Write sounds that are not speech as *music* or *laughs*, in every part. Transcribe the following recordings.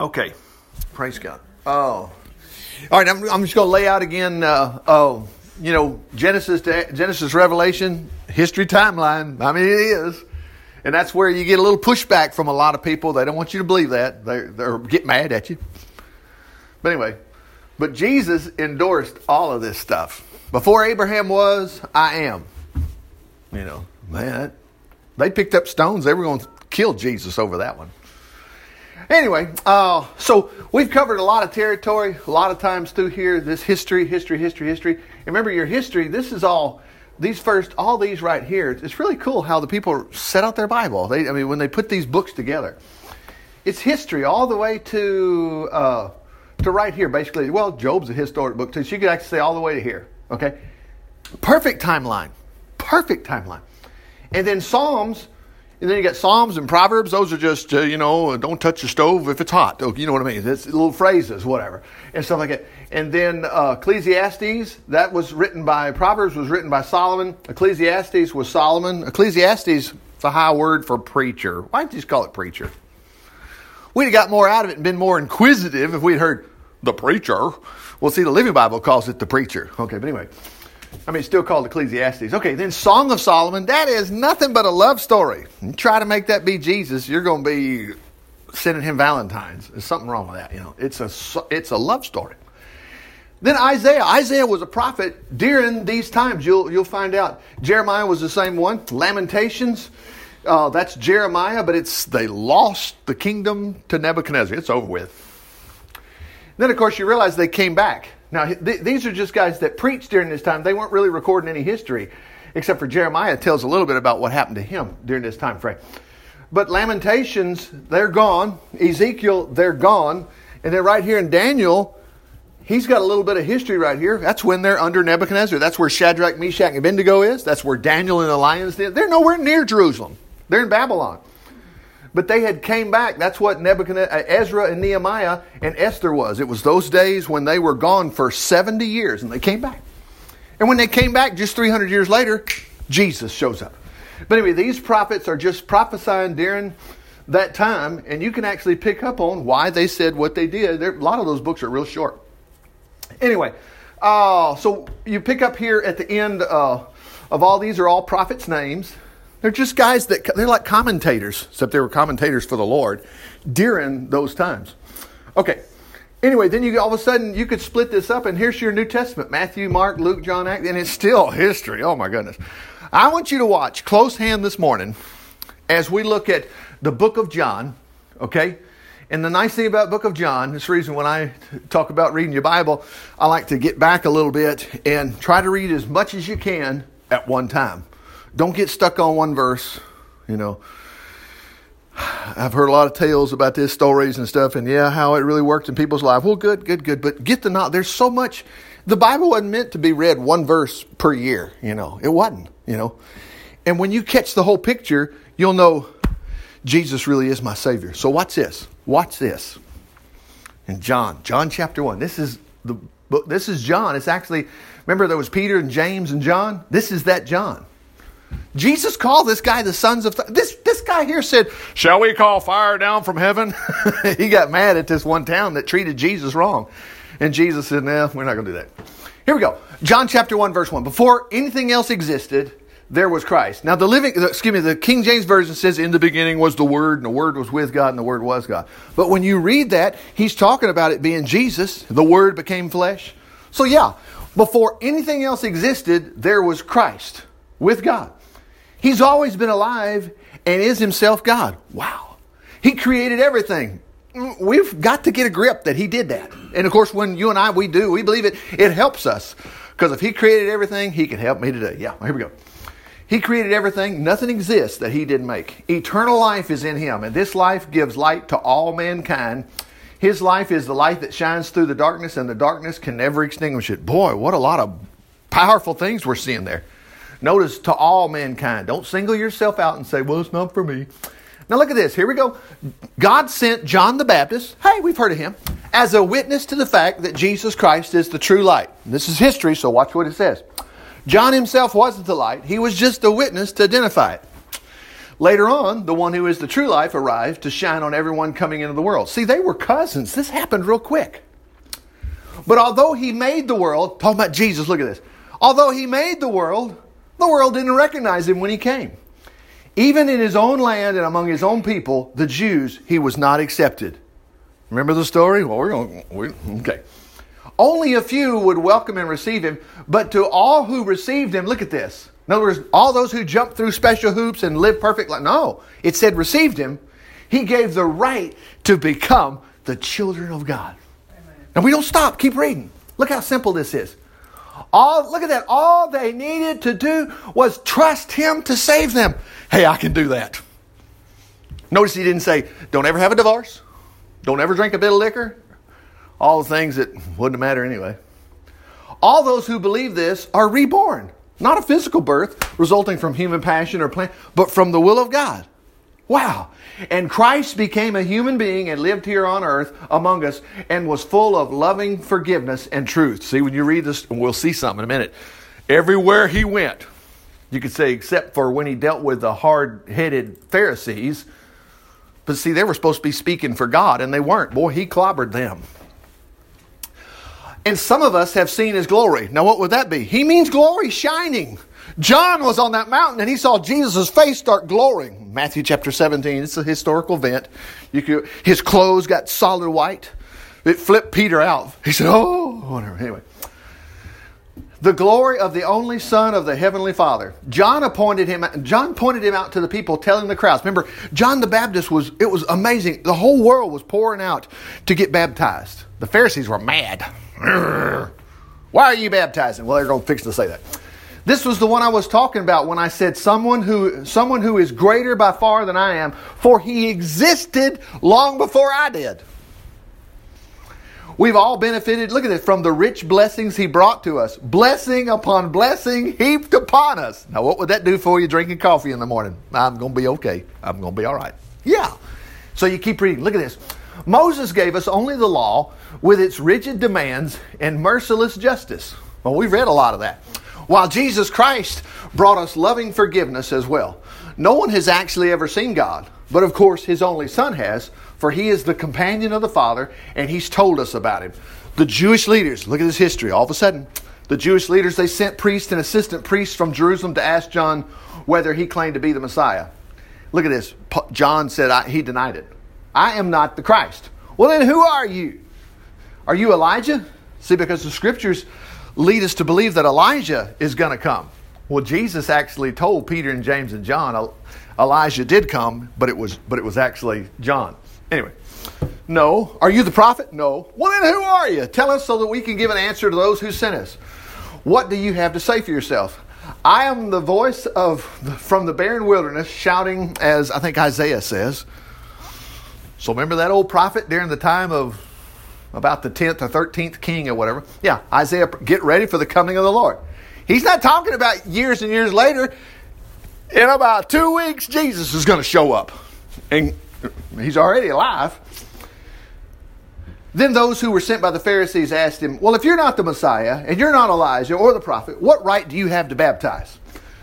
Okay, praise God. Oh, all right. I'm, I'm just going to lay out again. Uh, oh, you know, Genesis to Genesis Revelation history timeline. I mean, it is, and that's where you get a little pushback from a lot of people. They don't want you to believe that. They they get mad at you. But anyway, but Jesus endorsed all of this stuff before Abraham was. I am. You know, man, they picked up stones. They were going to kill Jesus over that one. Anyway, uh, so we've covered a lot of territory, a lot of times through here, this history, history, history, history. Remember, your history, this is all, these first, all these right here, it's really cool how the people set out their Bible. They, I mean, when they put these books together, it's history all the way to, uh, to right here, basically. Well, Job's a historic book too, so you could actually say all the way to here, okay? Perfect timeline, perfect timeline. And then Psalms, and then you got Psalms and Proverbs. Those are just, uh, you know, don't touch the stove if it's hot. You know what I mean? It's little phrases, whatever, and stuff like that. And then uh, Ecclesiastes, that was written by, Proverbs was written by Solomon. Ecclesiastes was Solomon. Ecclesiastes is a high word for preacher. Why don't you just call it preacher? We'd have got more out of it and been more inquisitive if we'd heard the preacher. Well, see, the Living Bible calls it the preacher. Okay, but anyway. I mean, it's still called Ecclesiastes. Okay, then Song of Solomon, that is nothing but a love story. You try to make that be Jesus, you're going to be sending him Valentines. There's something wrong with that, you know. It's a, it's a love story. Then Isaiah. Isaiah was a prophet during these times. You'll, you'll find out. Jeremiah was the same one. Lamentations, uh, that's Jeremiah, but it's they lost the kingdom to Nebuchadnezzar. It's over with. Then, of course, you realize they came back. Now, th- these are just guys that preached during this time. They weren't really recording any history, except for Jeremiah tells a little bit about what happened to him during this time frame. But Lamentations, they're gone. Ezekiel, they're gone. And then right here in Daniel, he's got a little bit of history right here. That's when they're under Nebuchadnezzar. That's where Shadrach, Meshach, and Abednego is. That's where Daniel and the lions did. They're nowhere near Jerusalem. They're in Babylon. But they had came back. That's what Nebuchadnezzar, uh, Ezra and Nehemiah and Esther was. It was those days when they were gone for 70 years and they came back. And when they came back just 300 years later, Jesus shows up. But anyway, these prophets are just prophesying during that time, and you can actually pick up on why they said what they did. There, a lot of those books are real short. Anyway, uh, so you pick up here at the end uh, of all these are all prophets' names. They're just guys that they're like commentators, except they were commentators for the Lord during those times. Okay. Anyway, then you all of a sudden you could split this up, and here's your New Testament: Matthew, Mark, Luke, John, Act, and it's still history. Oh my goodness! I want you to watch close hand this morning as we look at the book of John. Okay. And the nice thing about Book of John, this reason when I talk about reading your Bible, I like to get back a little bit and try to read as much as you can at one time. Don't get stuck on one verse, you know. I've heard a lot of tales about this, stories and stuff, and yeah, how it really worked in people's life. Well, good, good, good. But get the knowledge. There's so much. The Bible wasn't meant to be read one verse per year, you know. It wasn't, you know. And when you catch the whole picture, you'll know Jesus really is my Savior. So watch this. Watch this. In John, John chapter 1. This is the book. This is John. It's actually, remember there was Peter and James and John? This is that John. Jesus called this guy the sons of th- this this guy here said, "Shall we call fire down from heaven?" *laughs* he got mad at this one town that treated Jesus wrong. And Jesus said, "No, we're not going to do that." Here we go. John chapter 1 verse 1. Before anything else existed, there was Christ. Now the living excuse me, the King James version says in the beginning was the word and the word was with God and the word was God. But when you read that, he's talking about it being Jesus, the word became flesh. So yeah, before anything else existed, there was Christ with God. He's always been alive and is himself God. Wow. He created everything. Mm, we've got to get a grip that he did that. And of course, when you and I, we do, we believe it, it helps us. Because if he created everything, he can help me today. Yeah, here we go. He created everything. Nothing exists that he didn't make. Eternal life is in him, and this life gives light to all mankind. His life is the light that shines through the darkness, and the darkness can never extinguish it. Boy, what a lot of powerful things we're seeing there. Notice to all mankind. Don't single yourself out and say, well, it's not for me. Now look at this. Here we go. God sent John the Baptist, hey, we've heard of him, as a witness to the fact that Jesus Christ is the true light. This is history, so watch what it says. John himself wasn't the light, he was just a witness to identify it. Later on, the one who is the true life arrived to shine on everyone coming into the world. See, they were cousins. This happened real quick. But although he made the world, talking about Jesus, look at this. Although he made the world, the world didn't recognize him when he came. Even in his own land and among his own people, the Jews, he was not accepted. Remember the story? Well, we're going, we, okay. Only a few would welcome and receive him, but to all who received him, look at this. In other words, all those who jumped through special hoops and lived perfect life. No, it said received him. He gave the right to become the children of God. And we don't stop. Keep reading. Look how simple this is. All look at that. All they needed to do was trust him to save them. Hey, I can do that. Notice he didn't say, don't ever have a divorce. Don't ever drink a bit of liquor. All the things that wouldn't matter anyway. All those who believe this are reborn. Not a physical birth resulting from human passion or plan, but from the will of God. Wow. And Christ became a human being and lived here on earth among us and was full of loving forgiveness and truth. See, when you read this, we'll see something in a minute. Everywhere he went, you could say, except for when he dealt with the hard headed Pharisees. But see, they were supposed to be speaking for God and they weren't. Boy, he clobbered them. And some of us have seen his glory. Now, what would that be? He means glory shining. John was on that mountain and he saw Jesus' face start glowing. Matthew chapter 17, it's a historical event. Could, his clothes got solid white. It flipped Peter out. He said, Oh, whatever. Anyway. The glory of the only Son of the Heavenly Father. John appointed him, John pointed him out to the people, telling the crowds. Remember, John the Baptist was, it was amazing. The whole world was pouring out to get baptized. The Pharisees were mad. Why are you baptizing? Well, they're going to fix to say that. This was the one I was talking about when I said someone who someone who is greater by far than I am, for he existed long before I did. We've all benefited, look at this, from the rich blessings he brought to us. Blessing upon blessing heaped upon us. Now, what would that do for you drinking coffee in the morning? I'm going to be okay. I'm going to be all right. Yeah. So you keep reading. Look at this. Moses gave us only the law with its rigid demands and merciless justice. Well, we've read a lot of that. While Jesus Christ brought us loving forgiveness as well. No one has actually ever seen God, but of course his only Son has, for he is the companion of the Father, and he's told us about him. The Jewish leaders, look at this history. All of a sudden, the Jewish leaders, they sent priests and assistant priests from Jerusalem to ask John whether he claimed to be the Messiah. Look at this. John said he denied it. I am not the Christ. Well, then who are you? Are you Elijah? See, because the scriptures lead us to believe that Elijah is going to come. Well, Jesus actually told Peter and James and John Elijah did come, but it was but it was actually John. Anyway, no. Are you the prophet? No. Well, then who are you? Tell us so that we can give an answer to those who sent us. What do you have to say for yourself? I am the voice of from the barren wilderness, shouting, as I think Isaiah says. So remember that old prophet during the time of about the 10th or 13th king or whatever? Yeah, Isaiah, get ready for the coming of the Lord. He's not talking about years and years later. In about two weeks, Jesus is going to show up. And he's already alive. Then those who were sent by the Pharisees asked him, Well, if you're not the Messiah and you're not Elijah or the prophet, what right do you have to baptize?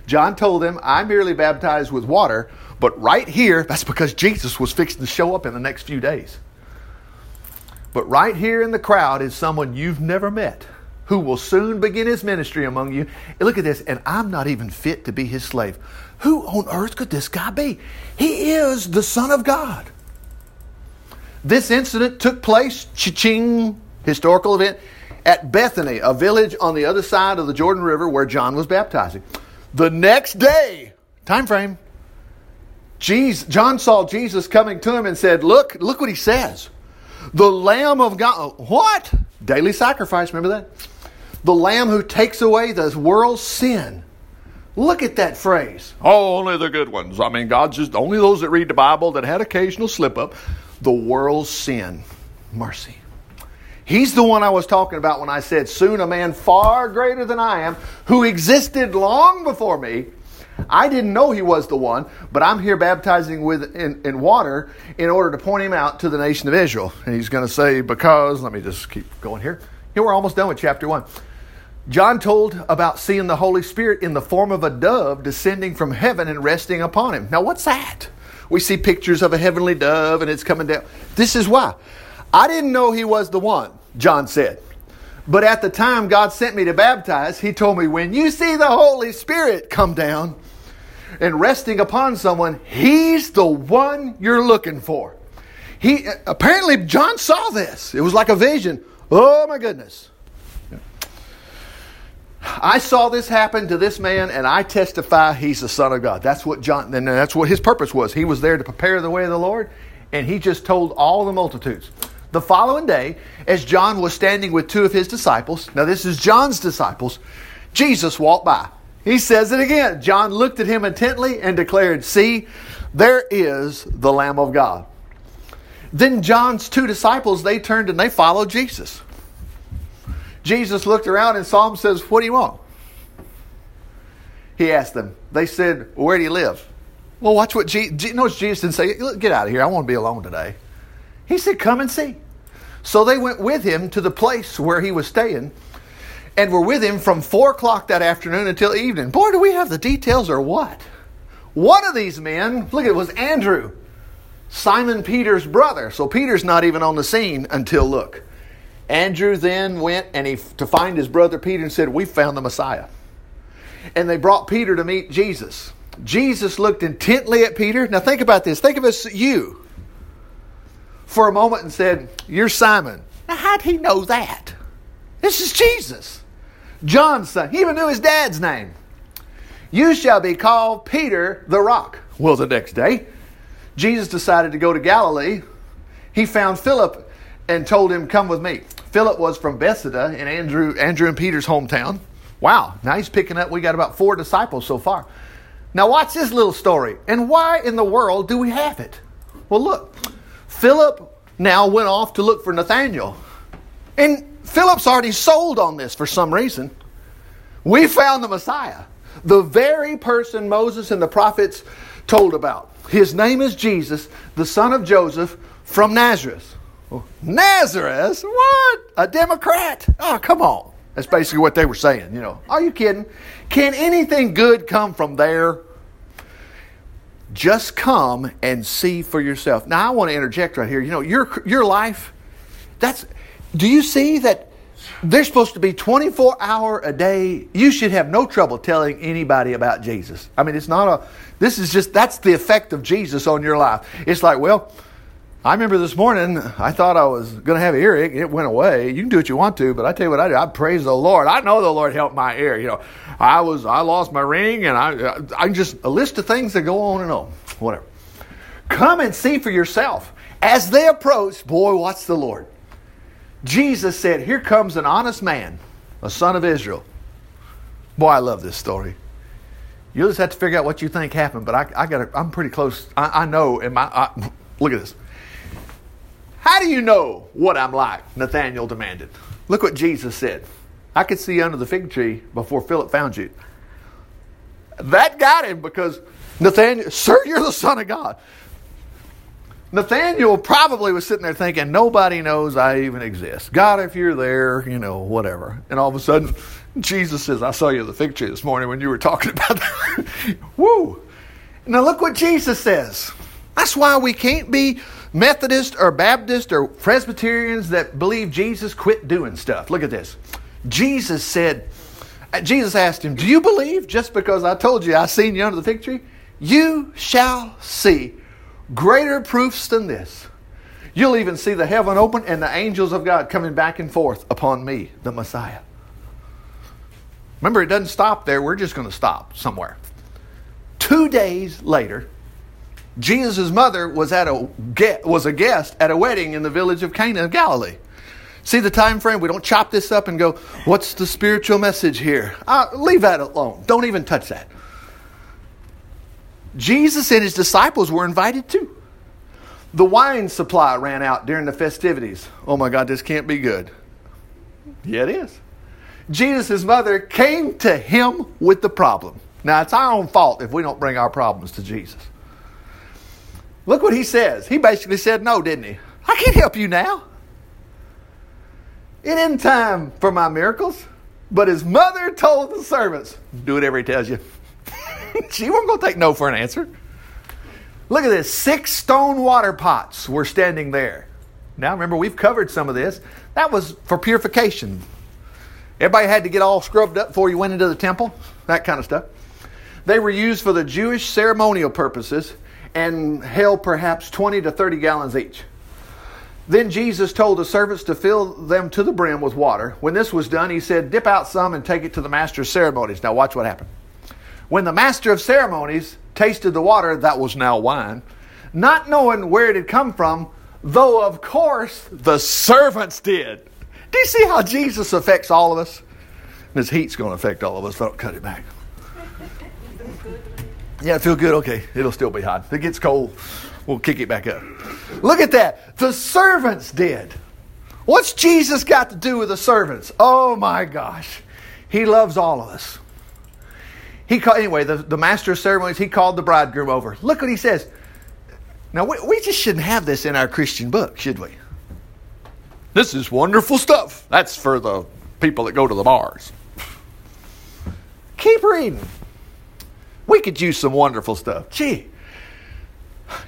John told them, I merely baptize with water, but right here, that's because Jesus was fixing to show up in the next few days. But right here in the crowd is someone you've never met who will soon begin his ministry among you. Look at this, and I'm not even fit to be his slave. Who on earth could this guy be? He is the Son of God. This incident took place, ching, historical event, at Bethany, a village on the other side of the Jordan River where John was baptizing. The next day, time frame, Jesus, John saw Jesus coming to him and said, Look, look what he says. The Lamb of God. What? Daily sacrifice, remember that? The Lamb who takes away the world's sin. Look at that phrase. Oh, only the good ones. I mean, God's just only those that read the Bible that had occasional slip up. The world's sin. Mercy. He's the one I was talking about when I said, Soon a man far greater than I am, who existed long before me, I didn't know he was the one, but I'm here baptizing with in, in water in order to point him out to the nation of Israel. And he's going to say, because, let me just keep going here. Here we're almost done with chapter one. John told about seeing the Holy Spirit in the form of a dove descending from heaven and resting upon him. Now, what's that? We see pictures of a heavenly dove and it's coming down. This is why. I didn't know he was the one, John said. But at the time God sent me to baptize, he told me, when you see the Holy Spirit come down and resting upon someone, he's the one you're looking for. He apparently John saw this. It was like a vision. Oh my goodness. I saw this happen to this man, and I testify he's the Son of God. That's what John, and that's what his purpose was. He was there to prepare the way of the Lord, and he just told all the multitudes. The following day, as John was standing with two of his disciples, now this is John's disciples, Jesus walked by. He says it again. John looked at him intently and declared, See, there is the Lamb of God. Then John's two disciples, they turned and they followed Jesus. Jesus looked around and them says, What do you want? He asked them. They said, Where do you live? Well, watch what Jesus, notice Jesus didn't say, Look, Get out of here. I want to be alone today. He said, Come and see. So they went with him to the place where he was staying and were with him from four o'clock that afternoon until evening. Boy, do we have the details or what? One of these men, look, it was Andrew, Simon Peter's brother. So Peter's not even on the scene until look. Andrew then went and he to find his brother Peter and said, "We found the Messiah." And they brought Peter to meet Jesus. Jesus looked intently at Peter. Now think about this. Think of us you for a moment and said, "You're Simon." Now how'd he know that? This is Jesus, John's son. He even knew his dad's name. You shall be called Peter the Rock. Well, the next day, Jesus decided to go to Galilee. He found Philip and told him, "Come with me." Philip was from Bethsaida in Andrew, Andrew and Peter's hometown. Wow, now he's picking up. We got about four disciples so far. Now, watch this little story. And why in the world do we have it? Well, look, Philip now went off to look for Nathanael. And Philip's already sold on this for some reason. We found the Messiah, the very person Moses and the prophets told about. His name is Jesus, the son of Joseph from Nazareth. Oh, Nazareth? What? A Democrat? Oh, come on. That's basically what they were saying, you know. Are you kidding? Can anything good come from there? Just come and see for yourself. Now I want to interject right here. You know, your your life that's do you see that they're supposed to be 24 hour a day. You should have no trouble telling anybody about Jesus. I mean, it's not a this is just that's the effect of Jesus on your life. It's like, well, I remember this morning, I thought I was going to have an earache. It went away. You can do what you want to, but I tell you what I do. I praise the Lord. I know the Lord helped my ear. You know, I was, I lost my ring and I, I just, a list of things that go on and on. Whatever. Come and see for yourself. As they approached, boy, watch the Lord. Jesus said, Here comes an honest man, a son of Israel. Boy, I love this story. You'll just have to figure out what you think happened, but I, I got I'm pretty close. I, I know, and my, I, *laughs* look at this. How do you know what I'm like? Nathanael demanded. Look what Jesus said. I could see you under the fig tree before Philip found you. That got him because Nathanael, sir, you're the Son of God. Nathanael probably was sitting there thinking, nobody knows I even exist. God, if you're there, you know, whatever. And all of a sudden, Jesus says, I saw you at the fig tree this morning when you were talking about that. *laughs* Woo! Now look what Jesus says. That's why we can't be Methodist or Baptist or Presbyterians that believe Jesus quit doing stuff. Look at this. Jesus said, uh, Jesus asked him, Do you believe just because I told you I seen you under the fig tree? You shall see greater proofs than this. You'll even see the heaven open and the angels of God coming back and forth upon me, the Messiah. Remember, it doesn't stop there. We're just going to stop somewhere. Two days later, Jesus' mother was at a was a guest at a wedding in the village of Cana of Galilee. See the time frame? We don't chop this up and go, "What's the spiritual message here?" Uh, leave that alone. Don't even touch that. Jesus and his disciples were invited too. The wine supply ran out during the festivities. Oh my God, this can't be good. Yeah, it is. Jesus' mother came to him with the problem. Now, it's our own fault if we don't bring our problems to Jesus. Look what he says. He basically said no, didn't he? I can't help you now. It isn't time for my miracles. But his mother told the servants, do whatever he tells you. *laughs* she wasn't going to take no for an answer. Look at this. Six stone water pots were standing there. Now, remember, we've covered some of this. That was for purification. Everybody had to get all scrubbed up before you went into the temple, that kind of stuff. They were used for the Jewish ceremonial purposes and held perhaps 20 to 30 gallons each. Then Jesus told the servants to fill them to the brim with water. When this was done, he said, Dip out some and take it to the master of ceremonies. Now, watch what happened. When the master of ceremonies tasted the water that was now wine, not knowing where it had come from, though of course the servants did. Do you see how Jesus affects all of us? This heat's going to affect all of us if I don't cut it back. Yeah, feel good? Okay, it'll still be hot. If it gets cold, we'll kick it back up. Look at that. The servants did. What's Jesus got to do with the servants? Oh my gosh. He loves all of us. He called, anyway, the, the master of ceremonies, he called the bridegroom over. Look what he says. Now, we, we just shouldn't have this in our Christian book, should we? This is wonderful stuff. That's for the people that go to the bars. Keep reading. We could use some wonderful stuff. Gee,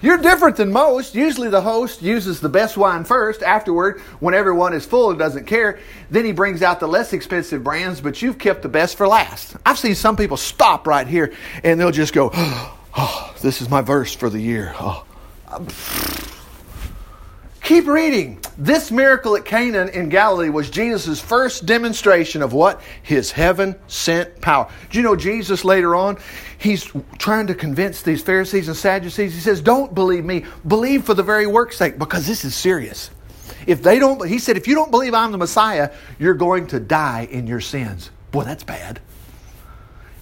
you're different than most. Usually the host uses the best wine first. Afterward, when everyone is full and doesn't care, then he brings out the less expensive brands, but you've kept the best for last. I've seen some people stop right here and they'll just go, *gasps* oh, this is my verse for the year. Oh. Keep reading. This miracle at Cana in Galilee was Jesus' first demonstration of what? His heaven sent power. Do you know Jesus later on? He's trying to convince these Pharisees and Sadducees. He says, Don't believe me, believe for the very work's sake, because this is serious. If they don't, he said, if you don't believe I'm the Messiah, you're going to die in your sins. Boy, that's bad.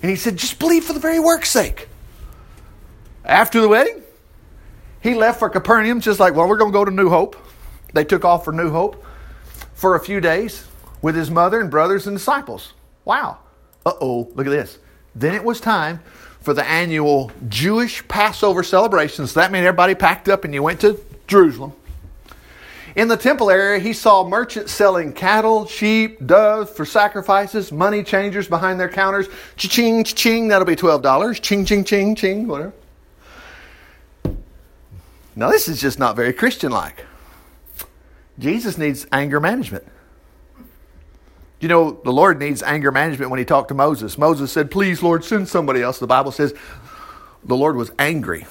And he said, just believe for the very work's sake. After the wedding, he left for Capernaum, just like, well, we're going to go to New Hope. They took off for New Hope for a few days with his mother and brothers and disciples. Wow. Uh oh, look at this. Then it was time for the annual Jewish Passover celebrations. That meant everybody packed up and you went to Jerusalem. In the temple area, he saw merchants selling cattle, sheep, doves for sacrifices, money changers behind their counters. Cha-ching, cha-ching, that'll be $12. Ching, ching, ching, ching, whatever. Now, this is just not very Christian like. Jesus needs anger management. You know, the Lord needs anger management when he talked to Moses. Moses said, Please, Lord, send somebody else. The Bible says the Lord was angry.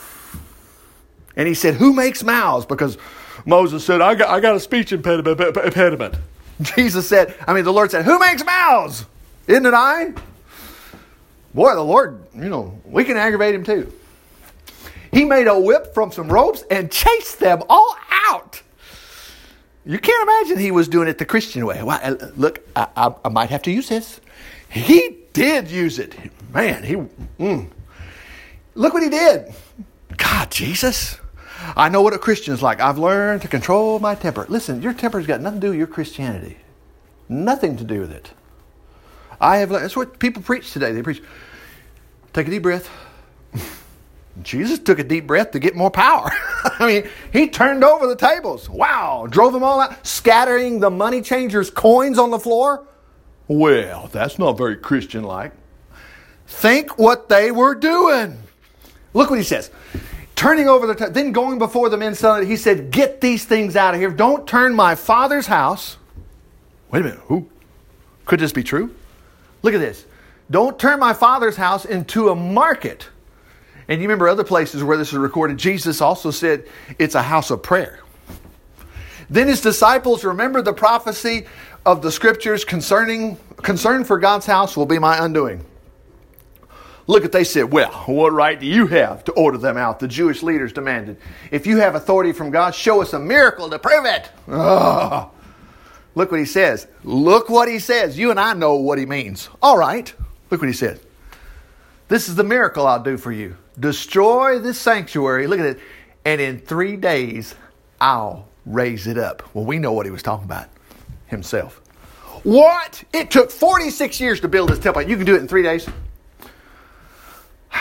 And he said, Who makes mouths? Because Moses said, I got, I got a speech impediment. *laughs* Jesus said, I mean, the Lord said, Who makes mouths? Isn't it I? Boy, the Lord, you know, we can aggravate him too. He made a whip from some ropes and chased them all out. You can't imagine he was doing it the Christian way. Well, uh, look, I, I, I might have to use this. He did use it. Man, he. Mm. Look what he did. God, Jesus. I know what a Christian's like. I've learned to control my temper. Listen, your temper's got nothing to do with your Christianity. Nothing to do with it. I have. That's what people preach today. They preach. Take a deep breath. *laughs* Jesus took a deep breath to get more power. *laughs* I mean, he turned over the tables. Wow, drove them all out, scattering the money changers' coins on the floor. Well, that's not very Christian like. Think what they were doing. Look what he says. Turning over the, t- then going before the men selling it, he said, Get these things out of here. Don't turn my father's house. Wait a minute, who? Could this be true? Look at this. Don't turn my father's house into a market and you remember other places where this is recorded, Jesus also said it's a house of prayer. Then his disciples remembered the prophecy of the scriptures concerning concern for God's house will be my undoing. Look at they said, Well, what right do you have to order them out? The Jewish leaders demanded. If you have authority from God, show us a miracle to prove it. Oh. Look what he says. Look what he says. You and I know what he means. All right. Look what he said. This is the miracle I'll do for you destroy this sanctuary. Look at it. And in three days, I'll raise it up. Well, we know what he was talking about himself. What? It took 46 years to build this temple. You can do it in three days. *sighs*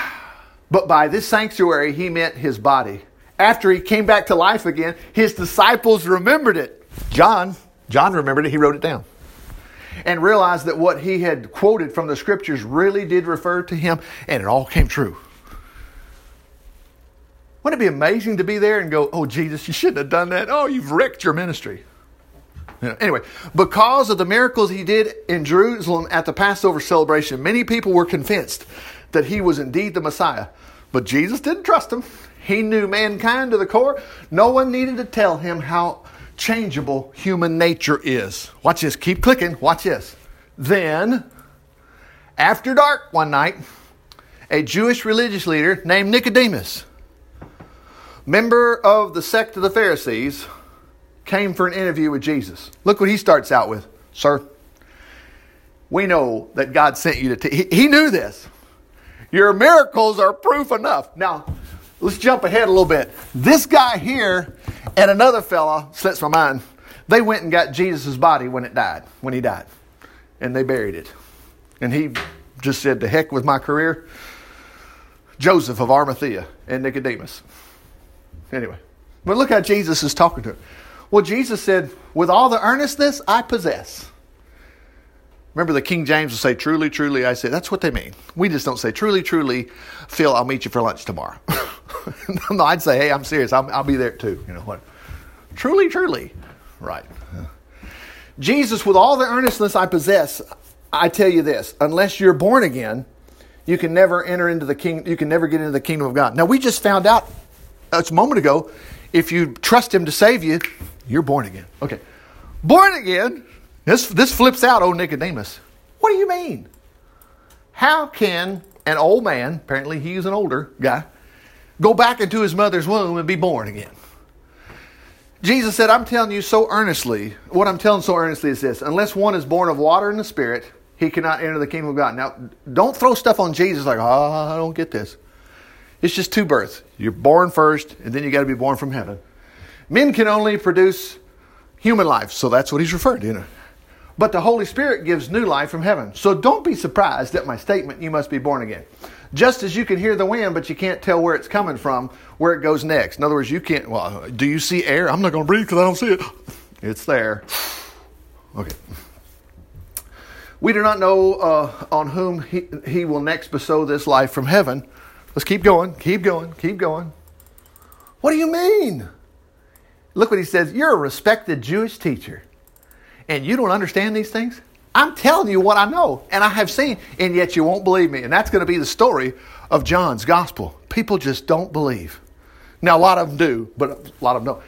But by this sanctuary, he meant his body. After he came back to life again, his disciples remembered it. John, John remembered it. He wrote it down. And realized that what he had quoted from the scriptures really did refer to him, and it all came true. Wouldn't it be amazing to be there and go, Oh, Jesus, you shouldn't have done that. Oh, you've wrecked your ministry. You know, anyway, because of the miracles he did in Jerusalem at the Passover celebration, many people were convinced that he was indeed the Messiah. But Jesus didn't trust him. He knew mankind to the core. No one needed to tell him how changeable human nature is. Watch this. Keep clicking. Watch this. Then, after dark one night, a Jewish religious leader named Nicodemus member of the sect of the Pharisees, came for an interview with Jesus. Look what he starts out with Sir, we know that God sent you to. T-. He, he knew this. Your miracles are proof enough. Now, let's jump ahead a little bit. This guy here and another fella, slips my mind, they went and got Jesus' body when it died, when he died. And they buried it. And he just said, To heck with my career. Joseph of Arimathea and Nicodemus. Anyway, but look how Jesus is talking to him. Well, Jesus said, With all the earnestness I possess. Remember, the King James will say, Truly, truly, I say. That's what they mean. We just don't say, Truly, truly, Phil, I'll meet you for lunch tomorrow. *laughs* no, *laughs* I'd say, Hey, I'm serious. I'll, I'll be there too. You know what? Truly, truly. Right. Jesus, with all the earnestness I possess, I tell you this unless you're born again, you can never enter into the king you can never get into the kingdom of God. Now we just found out a moment ago, if you trust Him to save you, you're born again. Okay. Born again, this, this flips out old Nicodemus. What do you mean? How can an old man, apparently he's an older guy, go back into his mother's womb and be born again? Jesus said, I'm telling you so earnestly, what I'm telling so earnestly is this unless one is born of water and the Spirit, he cannot enter the kingdom of God. Now, don't throw stuff on Jesus like, oh, I don't get this. It's just two births. You're born first, and then you got to be born from heaven. Men can only produce human life, so that's what he's referring to. You know. But the Holy Spirit gives new life from heaven. So don't be surprised at my statement, you must be born again. Just as you can hear the wind, but you can't tell where it's coming from, where it goes next. In other words, you can't, well, do you see air? I'm not going to breathe because I don't see it. It's there. Okay. We do not know uh, on whom he, he will next bestow this life from heaven, Let's keep going, keep going, keep going. What do you mean? Look what he says. You're a respected Jewish teacher, and you don't understand these things? I'm telling you what I know and I have seen, and yet you won't believe me. And that's going to be the story of John's gospel. People just don't believe. Now, a lot of them do, but a lot of them don't.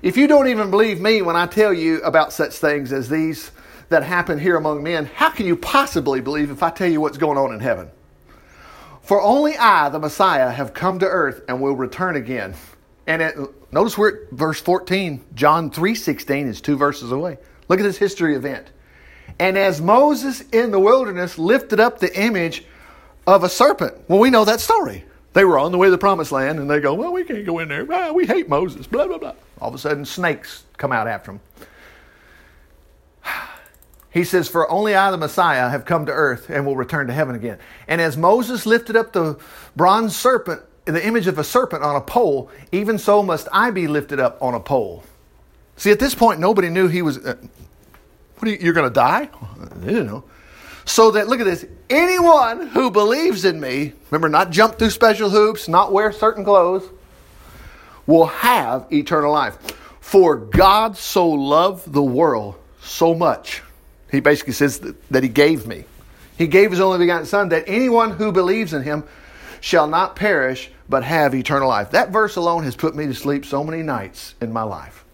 If you don't even believe me when I tell you about such things as these that happen here among men, how can you possibly believe if I tell you what's going on in heaven? For only I, the Messiah, have come to earth and will return again. And it, notice we're at verse 14. John 3.16 is two verses away. Look at this history event. And as Moses in the wilderness lifted up the image of a serpent. Well, we know that story. They were on the way to the promised land and they go, well, we can't go in there. We hate Moses, blah, blah, blah. All of a sudden, snakes come out after him. *sighs* He says, For only I, the Messiah, have come to earth and will return to heaven again. And as Moses lifted up the bronze serpent, the image of a serpent on a pole, even so must I be lifted up on a pole. See, at this point, nobody knew he was. Uh, what are you, you're going to die? They didn't know. So that, look at this, anyone who believes in me, remember, not jump through special hoops, not wear certain clothes, will have eternal life. For God so loved the world so much he basically says that, he gave me. He gave his only begotten Son that anyone who believes in him shall not perish but have eternal life. That verse alone has put me to sleep so many nights in my life.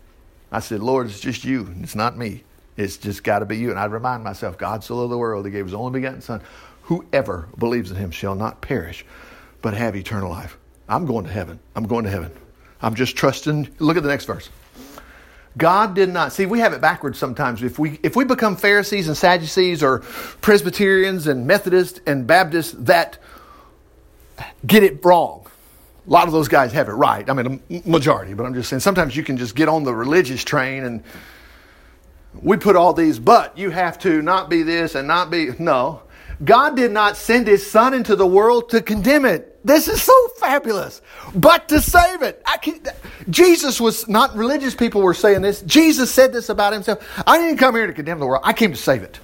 I said, Lord, it's just you. It's not me. It's just got to be you. And I'd remind myself, God so loved the world, he gave his only begotten Son. Whoever believes in him shall not perish but have eternal life. I'm going to heaven. I'm going to heaven. I'm just trusting. Look at the next verse. God did not see we have it backwards sometimes. If we if we become Pharisees and Sadducees or Presbyterians and Methodists and Baptists that get it wrong. A lot of those guys have it right. I mean, a majority, but I'm just saying sometimes you can just get on the religious train and we put all these, but you have to not be this and not be. No. God did not send his son into the world to condemn it. This is so fabulous. But to save it. Jesus was not religious people were saying this. Jesus said this about himself. I didn't come here to condemn the world. I came to save it.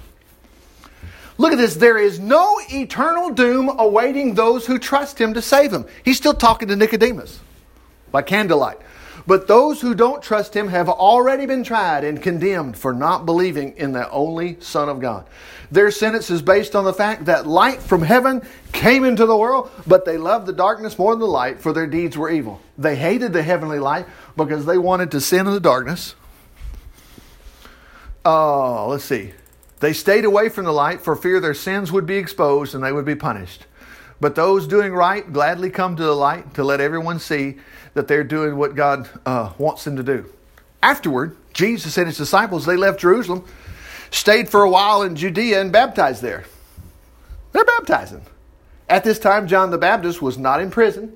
Look at this. There is no eternal doom awaiting those who trust him to save them. He's still talking to Nicodemus by candlelight. But those who don't trust him have already been tried and condemned for not believing in the only Son of God. Their sentence is based on the fact that light from heaven came into the world, but they loved the darkness more than the light, for their deeds were evil. They hated the heavenly light because they wanted to sin in the darkness. Oh, let's see. They stayed away from the light for fear their sins would be exposed and they would be punished. But those doing right gladly come to the light to let everyone see that they're doing what God uh, wants them to do. Afterward, Jesus and his disciples, they left Jerusalem, stayed for a while in Judea, and baptized there. They're baptizing. At this time, John the Baptist was not in prison.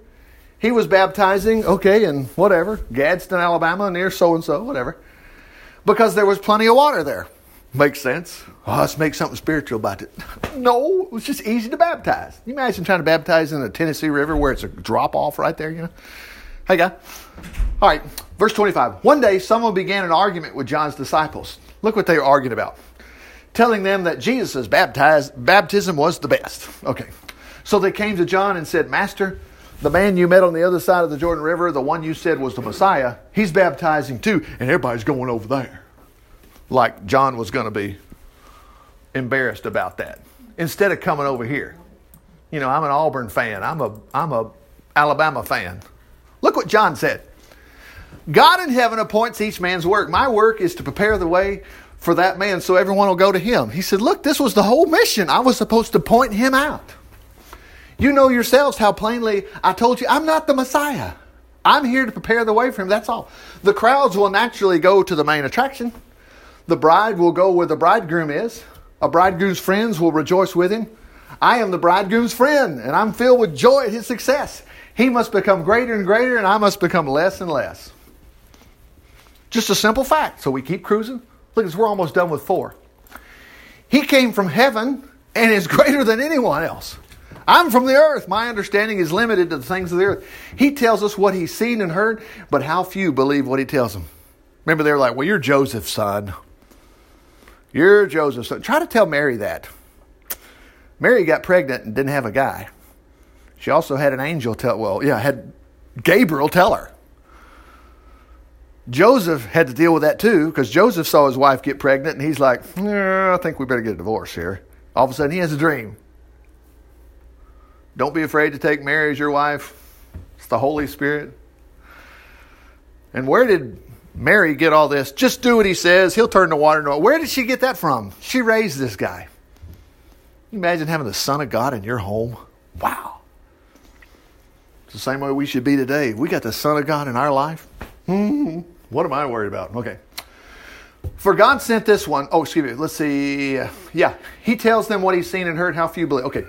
He was baptizing, okay, in whatever, Gadsden, Alabama, near so and so, whatever, because there was plenty of water there. Makes sense. Oh, let's make something spiritual about it. *laughs* No, it was just easy to baptize. You imagine trying to baptize in the Tennessee River where it's a drop off right there, you know? Hey, guy. All right, verse 25. One day, someone began an argument with John's disciples. Look what they were arguing about. Telling them that Jesus' baptized, baptism was the best. Okay. So they came to John and said, Master, the man you met on the other side of the Jordan River, the one you said was the Messiah, he's baptizing too, and everybody's going over there like John was going to be embarrassed about that instead of coming over here. You know, I'm an Auburn fan. I'm a I'm a Alabama fan. Look what John said. God in heaven appoints each man's work. My work is to prepare the way for that man so everyone will go to him. He said, Look, this was the whole mission. I was supposed to point him out. You know yourselves how plainly I told you, I'm not the Messiah. I'm here to prepare the way for him. That's all. The crowds will naturally go to the main attraction. The bride will go where the bridegroom is. A bridegroom's friends will rejoice with him. I am the bridegroom's friend, and I'm filled with joy at his success. He must become greater and greater, and I must become less and less. Just a simple fact. So we keep cruising. Look, we're almost done with four. He came from heaven and is *laughs* greater than anyone else. I'm from the earth. My understanding is limited to the things of the earth. He tells us what he's seen and heard, but how few believe what he tells them. Remember, they're like, well, you're Joseph's son. You're Joseph's son. Try to tell Mary that. Mary got pregnant and didn't have a guy. She also had an angel tell, well, yeah, had Gabriel tell her. Joseph had to deal with that too because Joseph saw his wife get pregnant and he's like, I think we better get a divorce here. All of a sudden, he has a dream. Don't be afraid to take Mary as your wife. It's the Holy Spirit. And where did Mary get all this. Just do what he says. He'll turn the water into oil. Where did she get that from? She raised this guy. Can you imagine having the Son of God in your home? Wow. It's the same way we should be today. We got the Son of God in our life. Hmm. What am I worried about? Okay. For God sent this one. Oh, excuse me. Let's see. Yeah. He tells them what he's seen and heard, how few believe. Okay.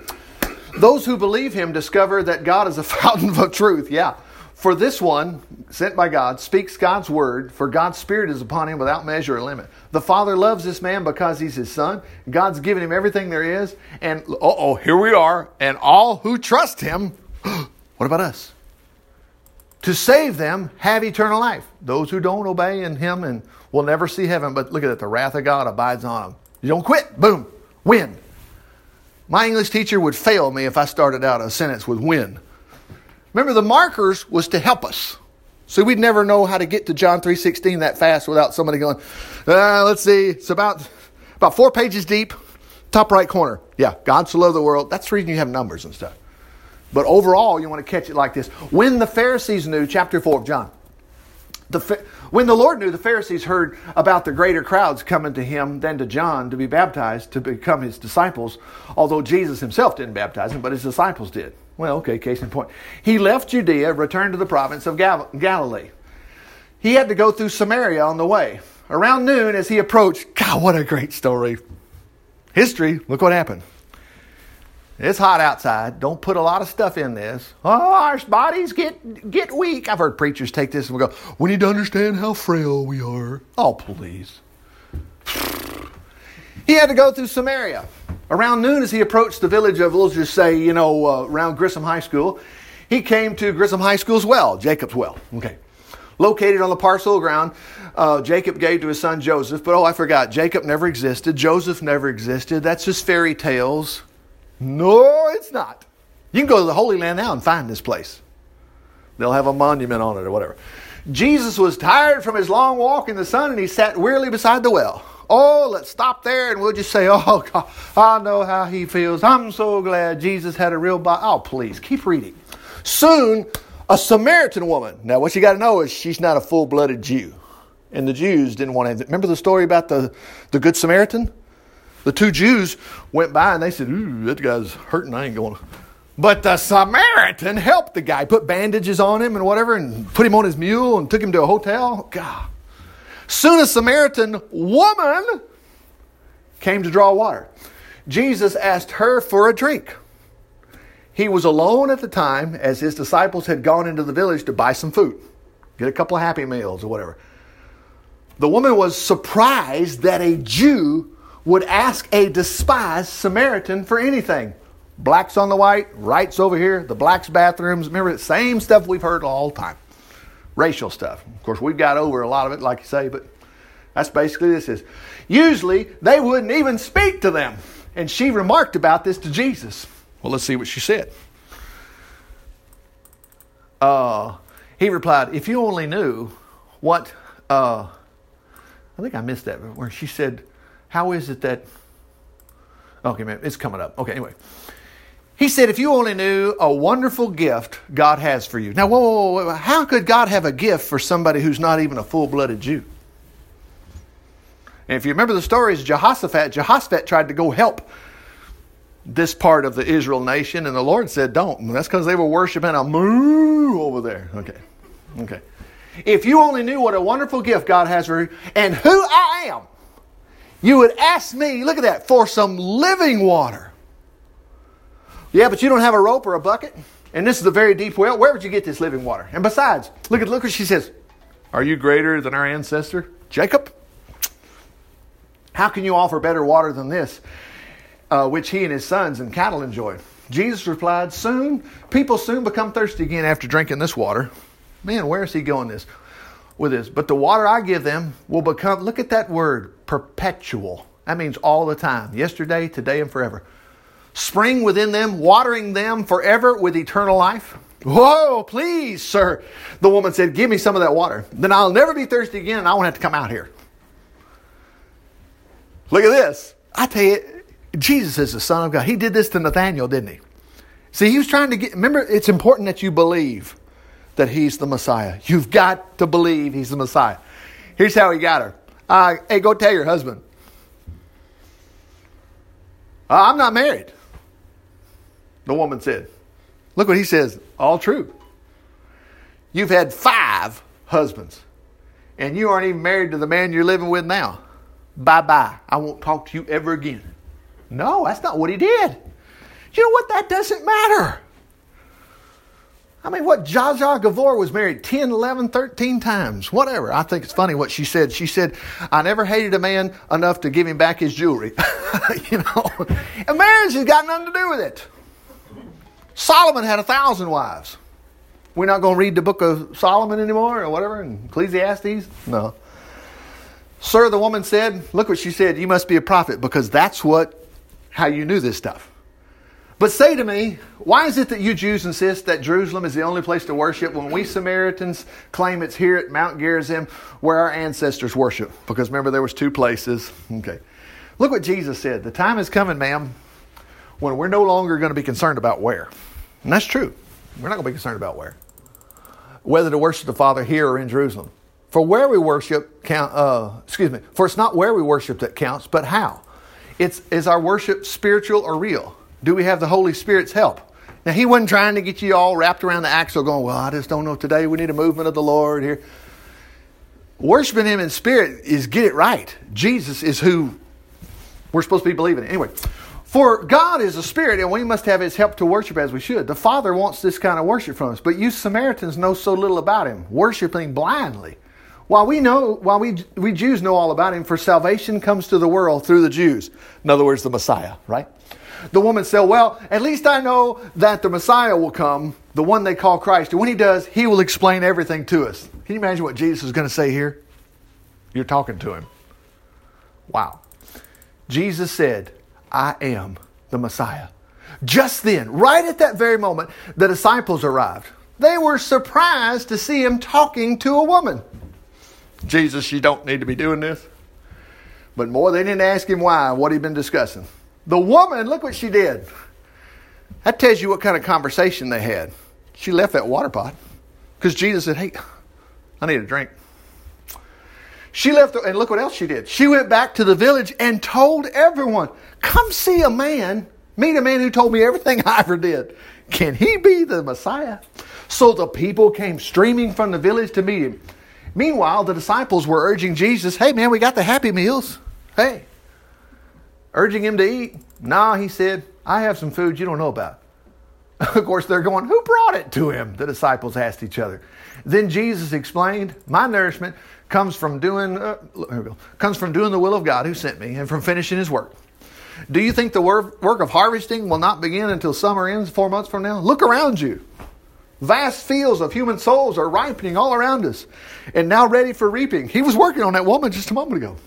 Those who believe him discover that God is a *laughs* fountain of truth. Yeah. For this one, sent by God, speaks God's word, for God's Spirit is upon him without measure or limit. The Father loves this man because he's his son. God's given him everything there is. And, oh, here we are. And all who trust him, *gasps* what about us? To save them, have eternal life. Those who don't obey in him and will never see heaven, but look at it, the wrath of God abides on them. You don't quit, boom, win. My English teacher would fail me if I started out a sentence with win. Remember, the markers was to help us. So we'd never know how to get to John 3.16 that fast without somebody going, uh, let's see, it's about, about four pages deep, top right corner. Yeah, God so loved the world. That's the reason you have numbers and stuff. But overall, you want to catch it like this. When the Pharisees knew, chapter 4 of John, the, when the Lord knew, the Pharisees heard about the greater crowds coming to him than to John to be baptized, to become his disciples, although Jesus himself didn't baptize him, but his disciples did. Well, okay, case in point. He left Judea, returned to the province of Gal- Galilee. He had to go through Samaria on the way. Around noon, as he approached, God, what a great story. History, look what happened. It's hot outside. Don't put a lot of stuff in this. Oh, our bodies get get weak. I've heard preachers take this and we go, we need to understand how frail we are. Oh, please. He had to go through Samaria. Around noon, as he approached the village of, let's just say, you know, uh, around Grissom High School, he came to Grissom High School's well, Jacob's well. Okay. located on the parcel of ground uh, Jacob gave to his son Joseph. But oh, I forgot, Jacob never existed. Joseph never existed. That's just fairy tales. No, it's not. You can go to the Holy Land now and find this place. They'll have a monument on it or whatever. Jesus was tired from his long walk in the sun and he sat wearily beside the well. Oh, let's stop there and we'll just say, *laughs* Oh, God, I know how he feels. I'm so glad Jesus had a real body. Oh, please, keep reading. Soon, a Samaritan woman. Now, what you got to know is she's not a full blooded Jew. And the Jews didn't want to. Remember the story about the, the Good Samaritan? The two Jews went by and they said, Ooh, that guy's hurting. I ain't going. But the Samaritan helped the guy, put bandages on him and whatever, and put him on his mule and took him to a hotel. God. Soon a Samaritan woman came to draw water. Jesus asked her for a drink. He was alone at the time as his disciples had gone into the village to buy some food, get a couple of happy meals or whatever. The woman was surprised that a Jew would ask a despised Samaritan for anything. Blacks on the white, rights over here, the blacks' bathrooms. Remember, the same stuff we've heard all the time. Racial stuff. Of course, we've got over a lot of it, like you say, but that's basically this is. Usually, they wouldn't even speak to them. And she remarked about this to Jesus. Well, let's see what she said. Uh, he replied, If you only knew what, uh, I think I missed that, where she said, How is it that, okay, man, it's coming up. Okay, anyway. He said, if you only knew a wonderful gift God has for you. Now, whoa, whoa, whoa, how could God have a gift for somebody who's not even a full blooded Jew? And if you remember the stories, Jehoshaphat, Jehoshaphat tried to go help this part of the Israel nation, and the Lord said, Don't. That's because they were worshiping a moo over there. Okay. Okay. If you only knew what a wonderful gift God has for you and who I am, you would ask me, look at that, for some living water. Yeah, but you don't have a rope or a bucket? And this is a very deep well. Where would you get this living water? And besides, look at look what she says. Are you greater than our ancestor Jacob? How can you offer better water than this, uh, which he and his sons and cattle enjoy? Jesus replied, Soon, people soon become thirsty again after drinking this water. Man, where is he going this with this? But the water I give them will become, look at that word, perpetual. That means all the time, yesterday, today, and forever spring within them, watering them forever with eternal life? Whoa, please, sir. The woman said, Give me some of that water. Then I'll never be thirsty again and I won't have to come out here. Look at this. I tell you, Jesus is the Son of God. He did this to Nathaniel, didn't he? See, he was trying to get, remember, it's important that you believe that he's the Messiah. You've got to believe he's the Messiah. Here's how he got her. Uh, hey, go tell your husband. Uh, I'm not married. The woman said, Look what he says, all true. You've had five husbands, and you aren't even married to the man you're living with now. Bye bye. I won't talk to you ever again. No, that's not what he did. You know what? That doesn't matter. I mean, what Zsa Zsa Gabor was married 10, 11, 13 times, whatever. I think it's funny what she said. She said, I never hated a man enough to give him back his jewelry. *laughs* you know, and marriage has got nothing to do with it. Solomon had a thousand wives. We're not going to read the book of Solomon anymore or whatever, in Ecclesiastes? No. Sir, the woman said, look what she said, you must be a prophet because that's what, how you knew this stuff. But say to me, why is it that you Jews insist that Jerusalem is the only place to worship when we Samaritans claim it's here at Mount Gerizim where our ancestors worship? Because remember, there was two places. Okay. Look what Jesus said. The time is coming, ma'am, when we're no longer going to be concerned about where. And that's true. We're not going to be concerned about where. Whether to worship the Father here or in Jerusalem. For where we worship count uh, excuse me, for it's not where we worship that counts, but how. It's is our worship spiritual or real? Do we have the Holy Spirit's help? Now he wasn't trying to get you all wrapped around the axle going, Well, I just don't know today. We need a movement of the Lord here. Worshiping him in spirit is get it right. Jesus is who we're supposed to be believing in. Anyway, for God is a spirit, and we must have his help to worship as we should. The Father wants this kind of worship from us, but you Samaritans know so little about him, worshiping blindly. While we know, while we, we Jews know all about him, for salvation comes to the world through the Jews. In other words, the Messiah, right? The woman said, Well, at least I know that the Messiah will come, the one they call Christ. And when he does, he will explain everything to us. Can you imagine what Jesus is going to say here? You're talking to him. Wow. Jesus said, I am the Messiah. Just then, right at that very moment, the disciples arrived. They were surprised to see him talking to a woman. Jesus, you don't need to be doing this. But more, they didn't ask him why, what he'd been discussing. The woman, look what she did. That tells you what kind of conversation they had. She left that water pot because Jesus said, Hey, I need a drink. She left, and look what else she did. She went back to the village and told everyone, Come see a man, meet a man who told me everything I ever did. Can he be the Messiah? So the people came streaming from the village to meet him. Meanwhile, the disciples were urging Jesus, Hey, man, we got the happy meals. Hey, urging him to eat. Nah, he said, I have some food you don't know about. *laughs* of course, they're going, Who brought it to him? The disciples asked each other. Then Jesus explained, My nourishment comes from doing uh, comes from doing the will of God who sent me and from finishing his work. Do you think the work, work of harvesting will not begin until summer ends 4 months from now? Look around you. Vast fields of human souls are ripening all around us and now ready for reaping. He was working on that woman just a moment ago.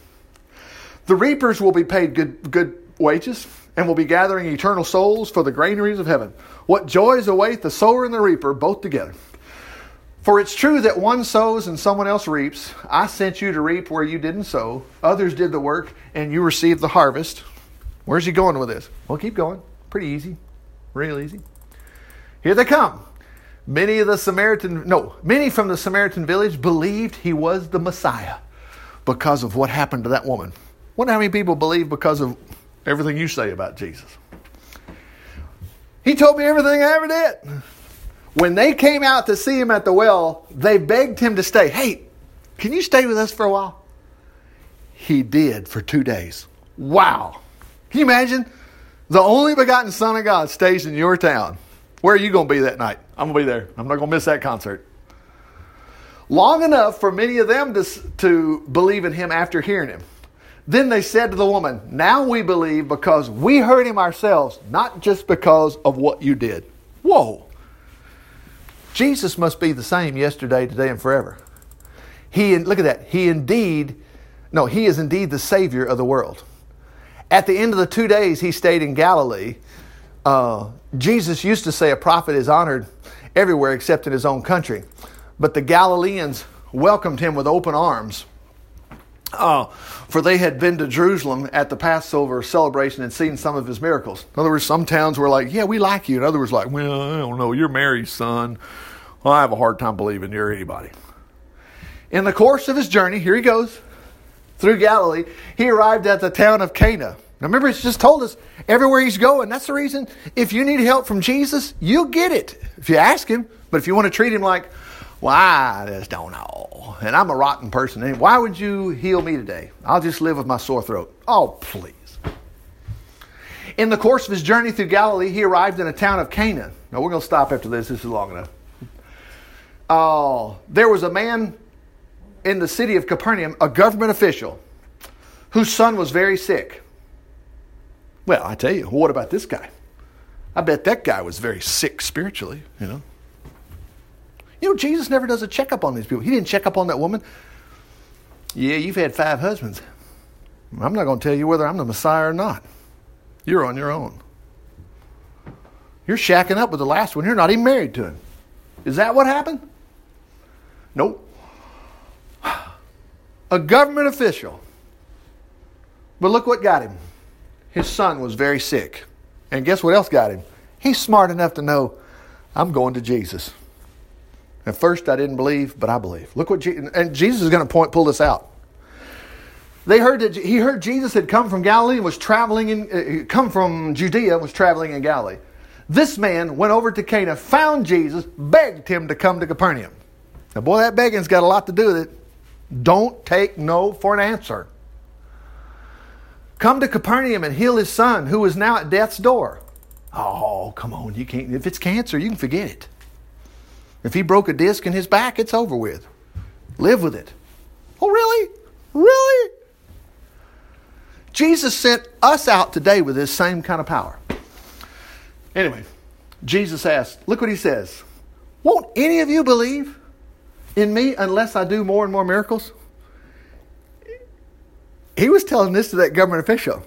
The reapers will be paid good good wages and will be gathering eternal souls for the granaries of heaven. What joys await the sower and the reaper both together. For it's true that one sows and someone else reaps. I sent you to reap where you didn't sow. Others did the work and you received the harvest. Where's he going with this? Well, keep going. Pretty easy. Real easy. Here they come. Many of the Samaritan, no, many from the Samaritan village believed he was the Messiah because of what happened to that woman. Wonder how many people believe because of everything you say about Jesus. He told me everything I ever did. When they came out to see him at the well, they begged him to stay. Hey, can you stay with us for a while? He did for two days. Wow. Can you imagine? The only begotten Son of God stays in your town. Where are you going to be that night? I'm going to be there. I'm not going to miss that concert. Long enough for many of them to, to believe in him after hearing him. Then they said to the woman, Now we believe because we heard him ourselves, not just because of what you did. Whoa. Jesus must be the same yesterday, today, and forever. He, look at that. He indeed, no, he is indeed the Savior of the world. At the end of the two days he stayed in Galilee, uh, Jesus used to say a prophet is honored everywhere except in his own country. But the Galileans welcomed him with open arms. Uh, for they had been to Jerusalem at the Passover celebration and seen some of his miracles. In other words, some towns were like, Yeah, we like you. And others were like, Well, I don't know. You're Mary's son. Well, I have a hard time believing you're anybody. In the course of his journey, here he goes through Galilee, he arrived at the town of Cana. Now remember, it's just told us everywhere he's going. That's the reason if you need help from Jesus, you'll get it if you ask him. But if you want to treat him like, well, I just don't know, and I'm a rotten person, why would you heal me today? I'll just live with my sore throat. Oh, please. In the course of his journey through Galilee, he arrived in a town of Cana. Now we're going to stop after this. This is long enough. Uh, there was a man in the city of Capernaum, a government official, whose son was very sick. Well, I tell you, what about this guy? I bet that guy was very sick spiritually, you know. You know, Jesus never does a checkup on these people. He didn't check up on that woman. Yeah, you've had five husbands. I'm not going to tell you whether I'm the Messiah or not. You're on your own. You're shacking up with the last one. You're not even married to him. Is that what happened? Nope. A government official. But look what got him. His son was very sick. And guess what else got him? He's smart enough to know I'm going to Jesus. At first, I didn't believe, but I believe. Look what Je- and Jesus is going to point pull this out. They heard that he heard Jesus had come from Galilee and was traveling in, uh, come from Judea, and was traveling in Galilee. This man went over to Cana, found Jesus, begged him to come to Capernaum. Now, boy, that begging's got a lot to do with it. Don't take no for an answer. Come to Capernaum and heal his son, who is now at death's door. Oh, come on, you can't. If it's cancer, you can forget it. If he broke a disc in his back, it's over with. Live with it. Oh, really? Really? Jesus sent us out today with this same kind of power. Anyway, Jesus asked, look what he says. Won't any of you believe in me unless I do more and more miracles? He was telling this to that government official.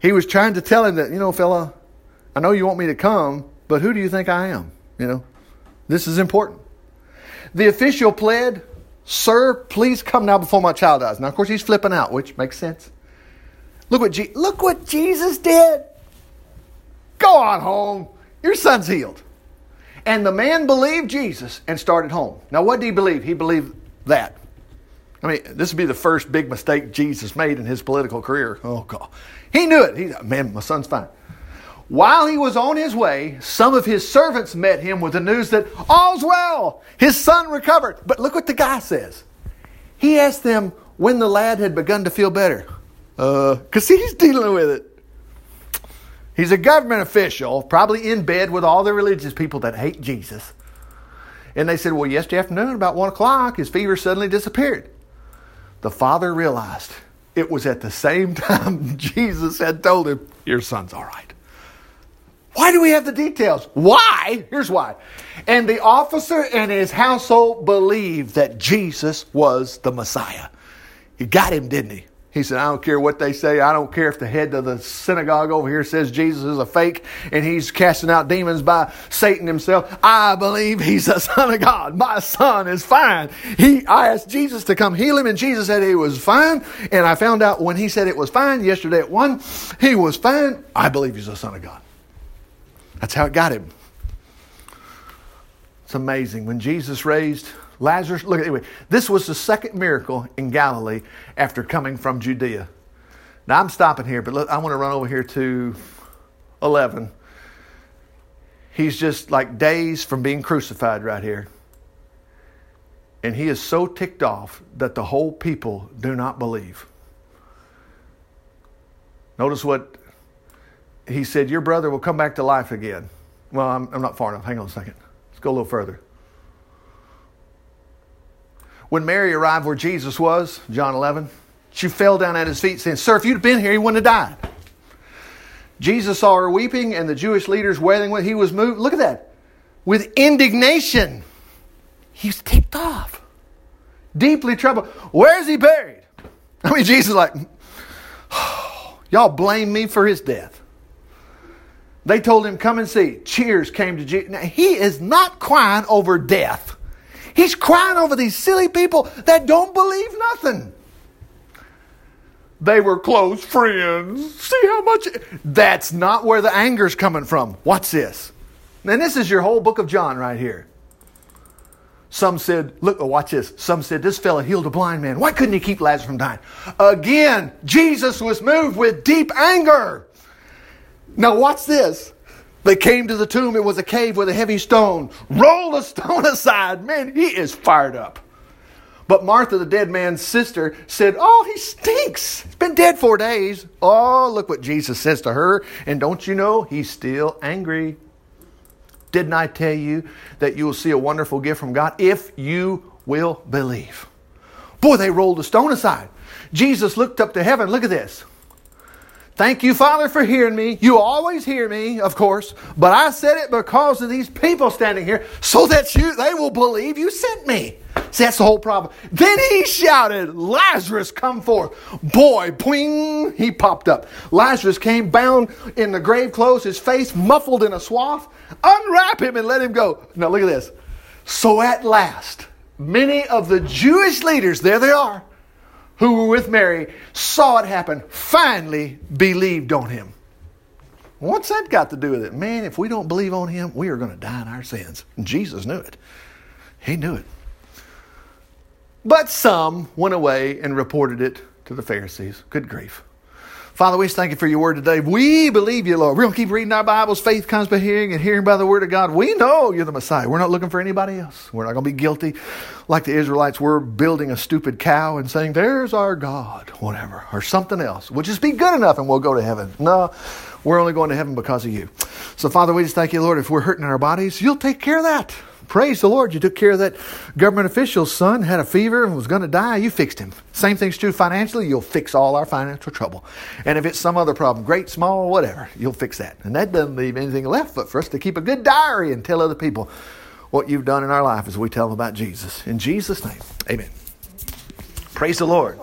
He was trying to tell him that, you know, fella, I know you want me to come, but who do you think I am? You know, this is important. The official pled, Sir, please come now before my child dies. Now, of course, he's flipping out, which makes sense. Look what, Je- look what Jesus did. Go on home. Your son's healed. And the man believed Jesus and started home. Now, what did he believe? He believed that. I mean, this would be the first big mistake Jesus made in his political career. Oh, God. He knew it. He man, my son's fine. While he was on his way, some of his servants met him with the news that all's well, his son recovered. But look what the guy says. He asked them when the lad had begun to feel better. Because uh, he's dealing with it. He's a government official, probably in bed with all the religious people that hate Jesus. And they said, Well, yesterday afternoon, about one o'clock, his fever suddenly disappeared. The father realized it was at the same *laughs* time Jesus had told him, Your son's all right. Why do we have the details? Why? Here's why. And the officer and his household believed that Jesus was the Messiah. He got him, didn't he? He said, I don't care what they say. I don't care if the head of the synagogue over here says Jesus is a fake and he's casting out demons by Satan himself. I believe he's the *laughs* son of God. My son is fine. He, I asked Jesus to come heal him and Jesus said he was fine. And I found out when he said it was fine yesterday at one, he was fine. I believe he's the son of God. That's how it got him. It's amazing. When Jesus raised Lazarus, look anyway, this was the second miracle in Galilee after coming from Judea. Now I'm stopping here, but look, I want to run over here to 11. He's just like days from being crucified right here. And he is so ticked off that the whole people do not believe. Notice what he said, Your brother will come back to life again. Well, I'm, I'm not far enough. Hang on a second. Let's go a little further. When Mary arrived where Jesus was, John 11, she fell down at his feet saying, Sir, if you'd been here, he wouldn't have died. Jesus saw her weeping and the Jewish leaders wailing when he was moved. Look at that. With indignation. He's ticked off. Deeply troubled. Where's he buried? *laughs* I mean, Jesus like, oh, *sighs* y'all blame me for his death. They told him, come and see. Cheers came to Jesus. Now, he is not crying over death. He's crying over these silly people that don't believe nothing. They were close friends. See how much. That's not where the anger's coming from. What's this? And this is your whole book of John right here. Some said, look, oh, watch this. Some said, this fella healed a blind man. Why couldn't he keep Lazarus from dying? Again, Jesus was moved with deep anger. Now, watch this. They came to the tomb. It was a cave with a heavy stone. Roll the stone *laughs* aside. Man, he is fired up. But Martha, the dead man's sister, said, Oh, he stinks. He's been dead four days. Oh, look what Jesus says to her. And don't you know, he's still angry. Didn't I tell you that you will see a wonderful gift from God if you will believe? Boy, they rolled the stone aside. Jesus looked up to heaven. Look at this. Thank you, Father, for hearing me. You always hear me, of course, but I said it because of these people standing here so that you they will believe you sent me. See, that's the whole problem. Then he shouted, Lazarus, come forth. Boy, boing, he popped up. Lazarus came bound in the grave clothes, his face muffled in a swath. Unwrap him and let him go. Now look at this. So at last, many of the Jewish leaders, there they are, who were with Mary saw it happen, finally believed on him. What's that got to do with it? Man, if we don't believe on him, we are going to die in our sins. Jesus knew it. He knew it. But some went away and reported it to the Pharisees. Good grief. Father, we just thank you for your word today. We believe you, Lord. We're going to keep reading our Bibles. Faith comes by hearing and hearing by the word of God. We know you're the Messiah. We're not looking for anybody else. We're not going to be guilty like the Israelites were building a stupid cow and saying, There's our God, whatever, or something else. We'll just be good enough and we'll go to heaven. No, we're only going to heaven because of you. So, Father, we just thank you, Lord. If we're hurting our bodies, you'll take care of that. Praise the Lord. You took care of that government official's son, had a fever and was going to die. You fixed him. Same thing's true financially. You'll fix all our financial trouble. And if it's some other problem, great, small, whatever, you'll fix that. And that doesn't leave anything left but for us to keep a good diary and tell other people what you've done in our life as we tell them about Jesus. In Jesus' name, amen. Praise the Lord.